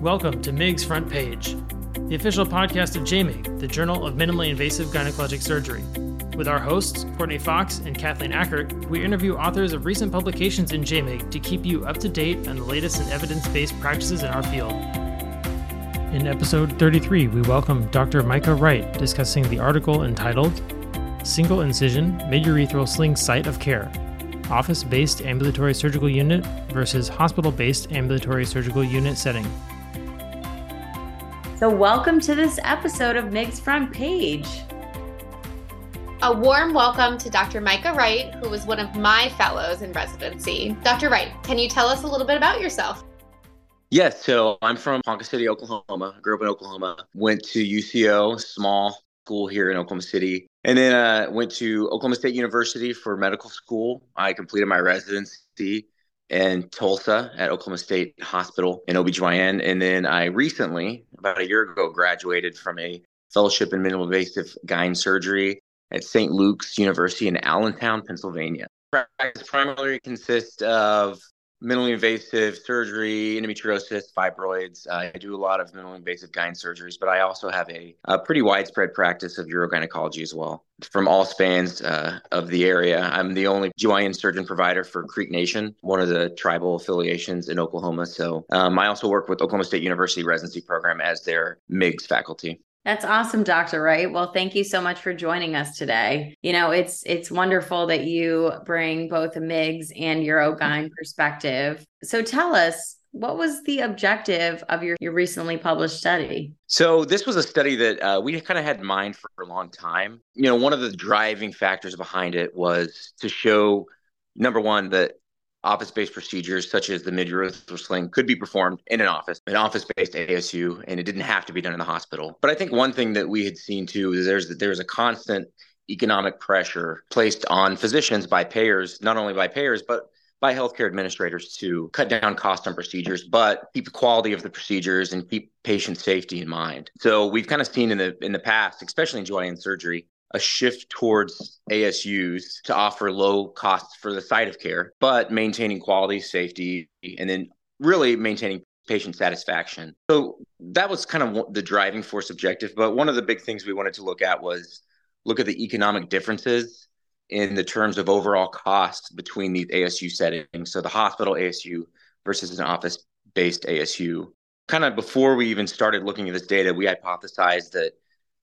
Welcome to MIGS Front Page, the official podcast of JMIG, the Journal of Minimally Invasive Gynecologic Surgery. With our hosts, Courtney Fox and Kathleen Ackert, we interview authors of recent publications in JMIG to keep you up to date on the latest in evidence based practices in our field. In episode 33, we welcome Dr. Micah Wright discussing the article entitled Single Incision Midurethral Sling Site of Care Office based ambulatory surgical unit versus hospital based ambulatory surgical unit setting. So, welcome to this episode of MIGS Front Page. A warm welcome to Dr. Micah Wright, who was one of my fellows in residency. Dr. Wright, can you tell us a little bit about yourself? Yes, so I'm from Ponca City, Oklahoma. I grew up in Oklahoma. Went to UCO, small school here in Oklahoma City, and then uh, went to Oklahoma State University for medical school. I completed my residency in Tulsa at Oklahoma State Hospital in OBGYN. And then I recently, about a year ago, graduated from a fellowship in minimal invasive gyne surgery at St. Luke's University in Allentown, Pennsylvania. Practice primarily consists of minimally invasive surgery, endometriosis, fibroids. Uh, I do a lot of minimally invasive gyne surgeries, but I also have a, a pretty widespread practice of urogynecology as well from all spans uh, of the area. I'm the only GYN surgeon provider for Creek Nation, one of the tribal affiliations in Oklahoma. So um, I also work with Oklahoma State University residency program as their MIGS faculty. That's awesome, Dr. Wright. Well, thank you so much for joining us today. You know, it's it's wonderful that you bring both a MIGS and Urogyne perspective. So tell us, what was the objective of your, your recently published study? So, this was a study that uh, we kind of had in mind for a long time. You know, one of the driving factors behind it was to show number one, that office based procedures such as the midurethral sling could be performed in an office, an office based ASU, and it didn't have to be done in the hospital. But I think one thing that we had seen too is there's there's a constant economic pressure placed on physicians by payers, not only by payers, but by healthcare administrators to cut down cost on procedures, but keep the quality of the procedures and keep patient safety in mind. So we've kind of seen in the in the past, especially in GYN surgery, a shift towards ASUs to offer low costs for the site of care, but maintaining quality, safety, and then really maintaining patient satisfaction. So that was kind of the driving force objective. But one of the big things we wanted to look at was look at the economic differences in the terms of overall cost between these ASU settings. So the hospital ASU versus an office based ASU. Kind of before we even started looking at this data, we hypothesized that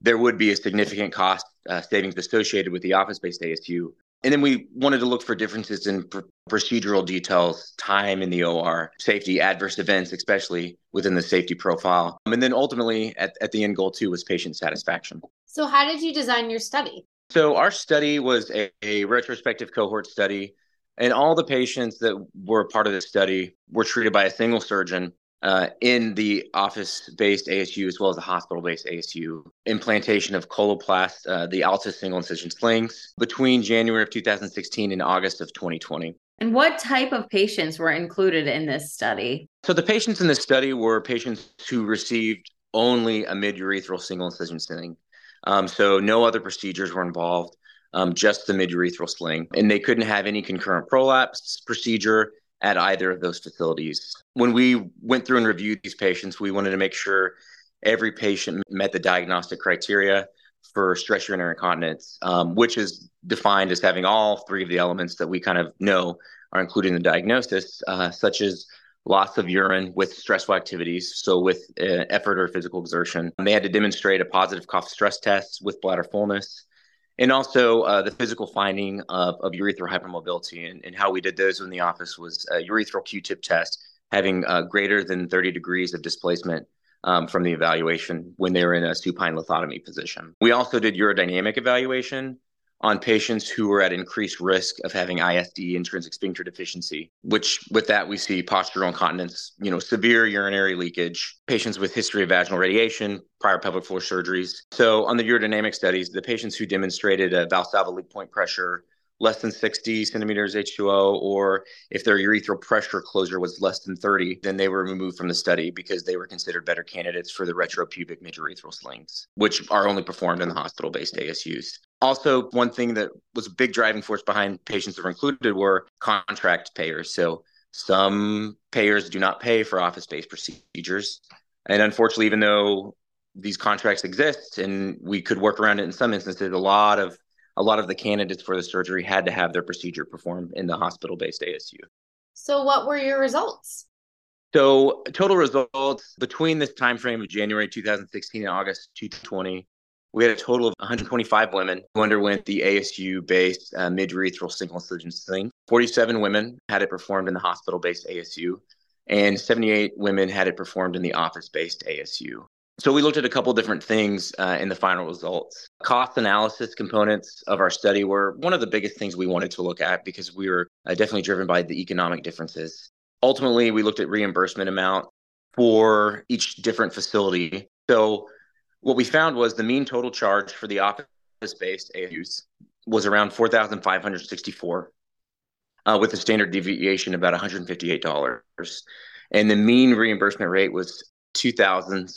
there would be a significant cost uh, savings associated with the office based ASU. And then we wanted to look for differences in pr- procedural details, time in the OR, safety, adverse events, especially within the safety profile. And then ultimately, at, at the end goal, too, was patient satisfaction. So, how did you design your study? So, our study was a, a retrospective cohort study, and all the patients that were part of the study were treated by a single surgeon uh, in the office-based ASU as well as the hospital-based ASU. Implantation of Coloplast, uh, the Altis single incision slings, between January of 2016 and August of 2020. And what type of patients were included in this study? So the patients in this study were patients who received only a midurethral single incision sling. Um, so no other procedures were involved, um, just the midurethral sling. And they couldn't have any concurrent prolapse procedure at either of those facilities. When we went through and reviewed these patients, we wanted to make sure every patient met the diagnostic criteria for stress urinary incontinence, um, which is defined as having all three of the elements that we kind of know are included in the diagnosis, uh, such as loss of urine with stressful activities, so with uh, effort or physical exertion. They had to demonstrate a positive cough stress test with bladder fullness and also uh, the physical finding of, of urethral hypermobility. And, and, how we did those in the office was a urethral Q-tip test having uh, greater than 30 degrees of displacement um, from the evaluation when they were in a supine lithotomy position. We also did urodynamic evaluation on patients who were at increased risk of having ISD, intrinsic sphincter deficiency, which with that we see postural incontinence, you know, severe urinary leakage, patients with history of vaginal radiation, prior pelvic floor surgeries. So on the urodynamic studies, the patients who demonstrated a Valsalva leak point pressure less than 60 centimeters H2O, or if their urethral pressure closure was less than 30, then they were removed from the study because they were considered better candidates for the retropubic midurethral slings, which are only performed in the hospital based ASUs. Also, one thing that was a big driving force behind patients that were included were contract payers. So Some payers do not pay for office based procedures. And unfortunately, even though these contracts exist and we could work around it in some instances, a lot of a lot of the candidates for the surgery had to have their procedure performed in the hospital based ASU. So, what were your results? So, total results between this time frame of January 2016 and August 2020, we had a total of 125 women who underwent the ASU based uh, mid-urethral single incision sling. 47 women had it performed in the hospital based ASU, and 78 women had it performed in the office based ASU. So we looked at a couple different things uh, in the final results. Cost analysis components of our study were one of the biggest things we wanted to look at because we were uh, definitely driven by the economic differences. Ultimately, we looked at reimbursement amount for each different facility. So what we found was the mean total charge for the office-based ASUs was around 4,564 uh, with a standard deviation about $158. And the mean reimbursement rate was 2,000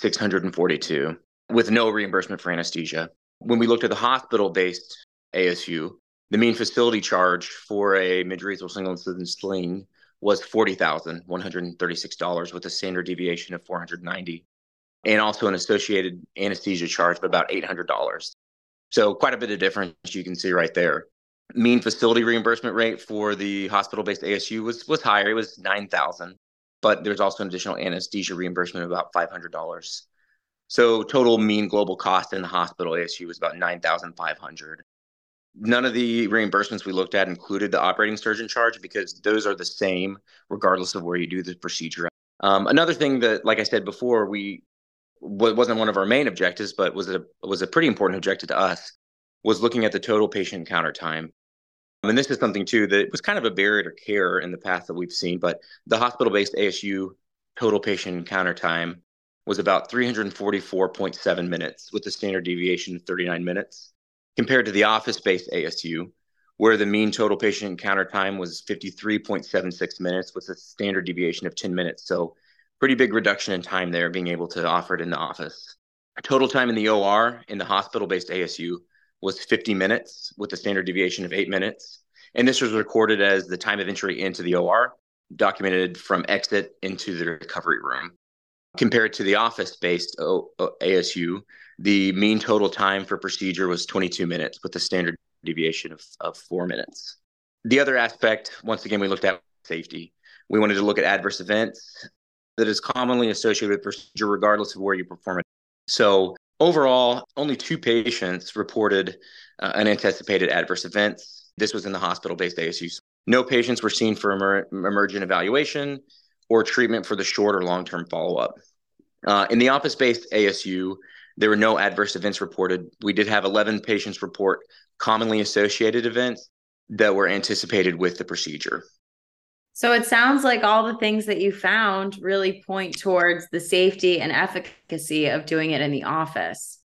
642 with no reimbursement for anesthesia. When we looked at the hospital based ASU, the mean facility charge for a midurethral single incision sling was $40,136 with a standard deviation of 490 and also an associated anesthesia charge of about $800. So quite a bit of difference you can see right there. Mean facility reimbursement rate for the hospital based ASU was was higher. It was 9,000 but there's also an additional anesthesia reimbursement of about $500. So total mean global cost in the hospital ASU was about 9,500. None of the reimbursements we looked at included the operating surgeon charge because those are the same regardless of where you do the procedure. Um, another thing that, like I said before, we wasn't one of our main objectives, but was a was a pretty important objective to us, was looking at the total patient encounter time. And this is something too that was kind of a barrier to care in the past that we've seen, but the hospital-based ASU total patient encounter time was about 344.7 minutes with a standard deviation of 39 minutes compared to the office-based ASU where the mean total patient encounter time was 53.76 minutes with a standard deviation of 10 minutes. So pretty big reduction in time there being able to offer it in the office. Total time in the OR in the hospital-based ASU was 50 minutes with a standard deviation of eight minutes. And this was recorded as the time of entry into the OR, documented from exit into the recovery room. Compared to the office based ASU, the mean total time for procedure was 22 minutes with a standard deviation of, of four minutes. The other aspect, once again, we looked at safety. We wanted to look at adverse events that is commonly associated with procedure, regardless of where you perform it. So Overall, only two patients reported uh, unanticipated adverse events. This was in the hospital based ASUs. No patients were seen for emer- emergent evaluation or treatment for the short or long term follow up. Uh, in the office based ASU, there were no adverse events reported. We did have 11 patients report commonly associated events that were anticipated with the procedure. So it sounds like all the things that you found really point towards the safety and efficacy of doing it in the office.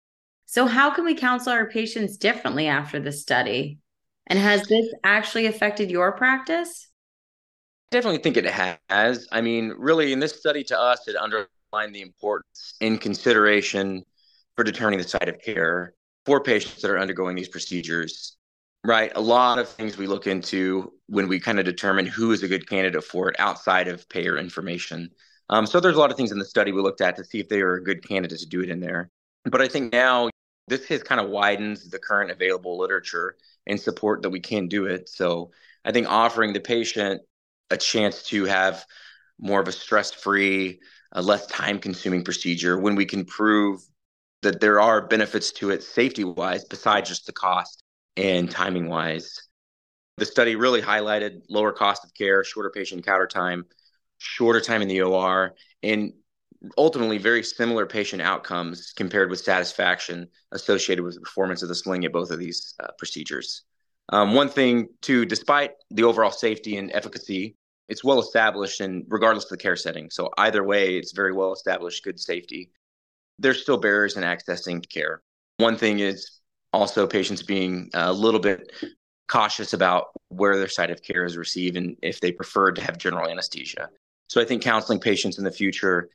So, how can we counsel our patients differently after this study? And has this actually affected your practice? Definitely think it has. I mean, really, in this study to us, it underlined the importance in consideration for determining the site of care for patients that are undergoing these procedures Right. A lot of things we look into when we kind of determine who is a good candidate for it outside of payer information. Um, so there's a lot of things in the study we looked at to see if they were a good candidate to do it in there. But I think now this has kind of widens the current available literature and support that we can do it. So I think offering the patient a chance to have more of a stress-free, a less time-consuming procedure when we can prove that there are benefits to it safety-wise besides just the cost and timing wise. The study really highlighted lower cost of care, shorter patient encounter time, shorter time in the OR, and ultimately very similar patient outcomes compared with satisfaction associated with the performance of the sling at both of these uh, procedures. Um, one thing, too, despite the overall safety and efficacy, it's well established and regardless of the care setting. So either way, it's very well established, good safety. There's still barriers in accessing care. One thing is also patients being a little bit cautious about where their site of care is received and if they prefer to have general anesthesia. So I think counseling patients in the future,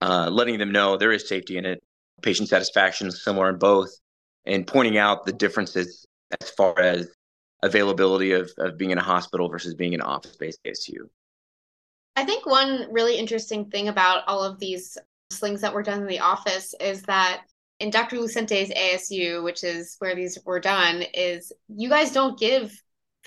uh, letting them know there is safety in it, patient satisfaction is similar in both, and pointing out the differences as far as availability of, of being in a hospital versus being in an office based ASU. I think one really interesting thing about all of these slings that were done in the office is that in Dr. Lucente's ASU, which is where these were done, is you guys don't give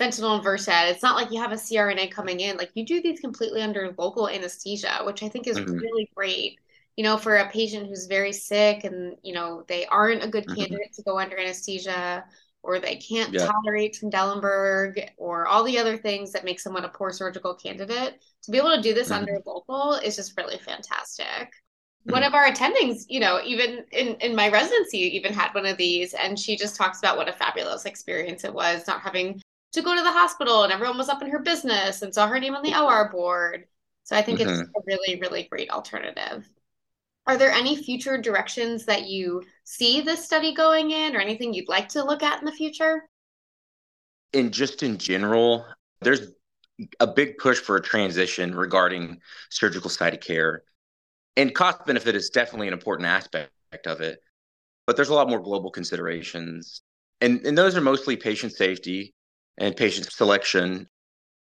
fentanyl and Versed. It's not like you have a CRNA coming in. Like you do these completely under local anesthesia, which I think is mm-hmm. really great. You know, for a patient who's very sick and, you know, they aren't a good mm-hmm. candidate to go under anesthesia or they can't yeah. tolerate Trendelenburg or all the other things that make someone a poor surgical candidate. To be able to do this mm-hmm. under local is just really fantastic one of our attendings, you know, even in, in my residency, even had one of these. And she just talks about what a fabulous experience it was not having to go to the hospital and everyone was up in her business and saw her name on the OR board. So I think mm-hmm. it's a really, really great alternative. Are there any future directions that you see this study going in or anything you'd like to look at in the future? And just in general, there's a big push for a transition regarding surgical site of care and cost benefit is definitely an important aspect of it but there's a lot more global considerations. And and those are mostly patient safety and patient selection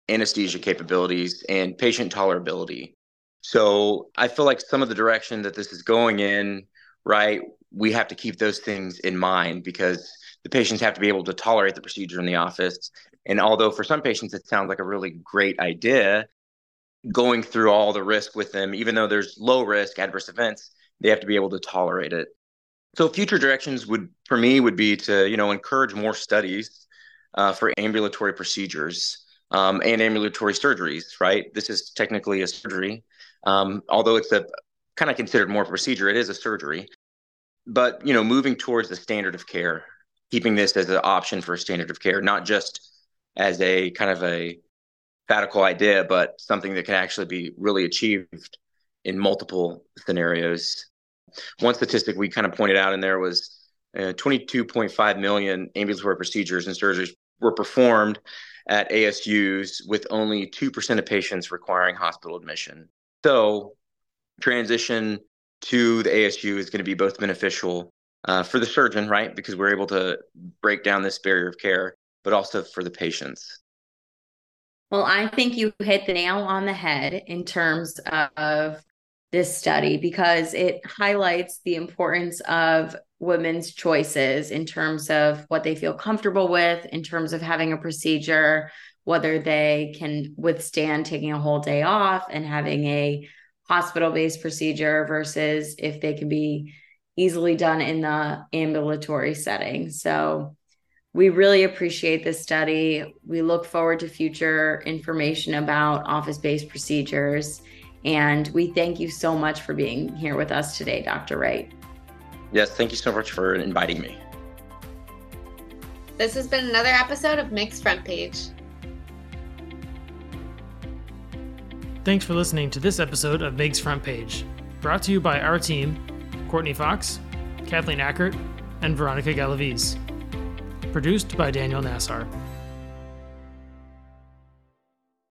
anesthesia capabilities and patient tolerability. So i feel like some of the direction that this is going in right we have to keep those things in mind because the patients have to be able to tolerate the procedure in the office. And although for some patients it sounds like a really great idea going through all the risk with them, even though there's low risk adverse events, they have to be able to tolerate it. So future directions would, for me, would be to you know encourage more studies uh, for ambulatory procedures um, and ambulatory surgeries. Right, this is technically a surgery, um, although it's a kind of considered more procedure. It is a surgery, but you know, moving towards the standard of care, keeping this as an option for a standard of care, not just as a kind of a fatical idea, but something that can actually be really achieved in multiple scenarios. One statistic we kind of pointed out in there was uh, 22.5 million ambulatory procedures and surgeries were performed at ASUs with only 2% of patients requiring hospital admission. So, transition to the ASU is going to be both beneficial uh, for the surgeon, right? Because we're able to break down this barrier of care, but also for the patients. Well, I think you hit the nail on the head in terms of this study because it highlights the importance of women's choices in terms of what they feel comfortable with, in terms of having a procedure, whether they can withstand taking a whole day off and having a hospital based procedure versus if they can be easily done in the ambulatory setting. So, we really appreciate this study. We look forward to future information about office based procedures. And we thank you so much for being here with us today, Dr. Wright. Yes, thank you so much for inviting me. This has been another episode of MIGS Front Page. Thanks for listening to this episode of MIGS Front Page, brought to you by our team Courtney Fox, Kathleen Ackert, and Veronica Galaviz. Produced by Daniel Nassar.